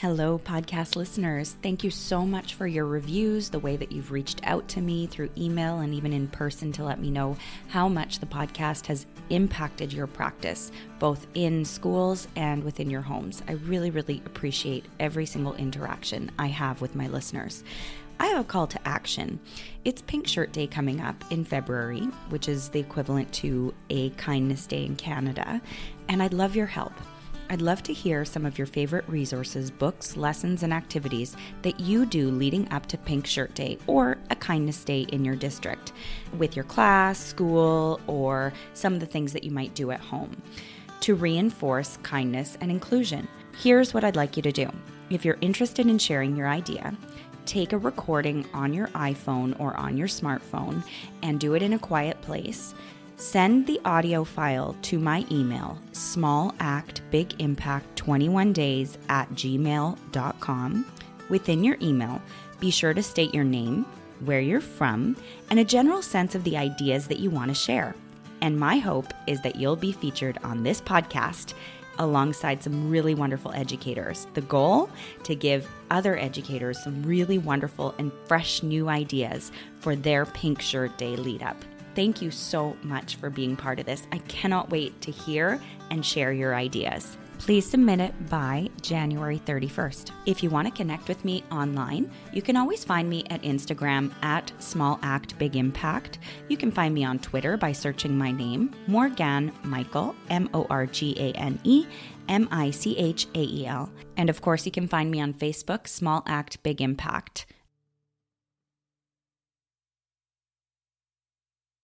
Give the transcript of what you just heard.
Hello, podcast listeners. Thank you so much for your reviews, the way that you've reached out to me through email and even in person to let me know how much the podcast has impacted your practice, both in schools and within your homes. I really, really appreciate every single interaction I have with my listeners. I have a call to action. It's Pink Shirt Day coming up in February, which is the equivalent to a Kindness Day in Canada, and I'd love your help. I'd love to hear some of your favorite resources, books, lessons, and activities that you do leading up to Pink Shirt Day or a Kindness Day in your district with your class, school, or some of the things that you might do at home to reinforce kindness and inclusion. Here's what I'd like you to do. If you're interested in sharing your idea, take a recording on your iPhone or on your smartphone and do it in a quiet place. Send the audio file to my email, smallactbigimpact21days at gmail.com. Within your email, be sure to state your name, where you're from, and a general sense of the ideas that you want to share. And my hope is that you'll be featured on this podcast alongside some really wonderful educators. The goal to give other educators some really wonderful and fresh new ideas for their Pink Shirt Day lead up. Thank you so much for being part of this. I cannot wait to hear and share your ideas. Please submit it by January 31st. If you want to connect with me online, you can always find me at Instagram at Small Act Big Impact. You can find me on Twitter by searching my name, Morgane Michael, M O R G A N E M I C H A E L. And of course, you can find me on Facebook, Small Act Big Impact.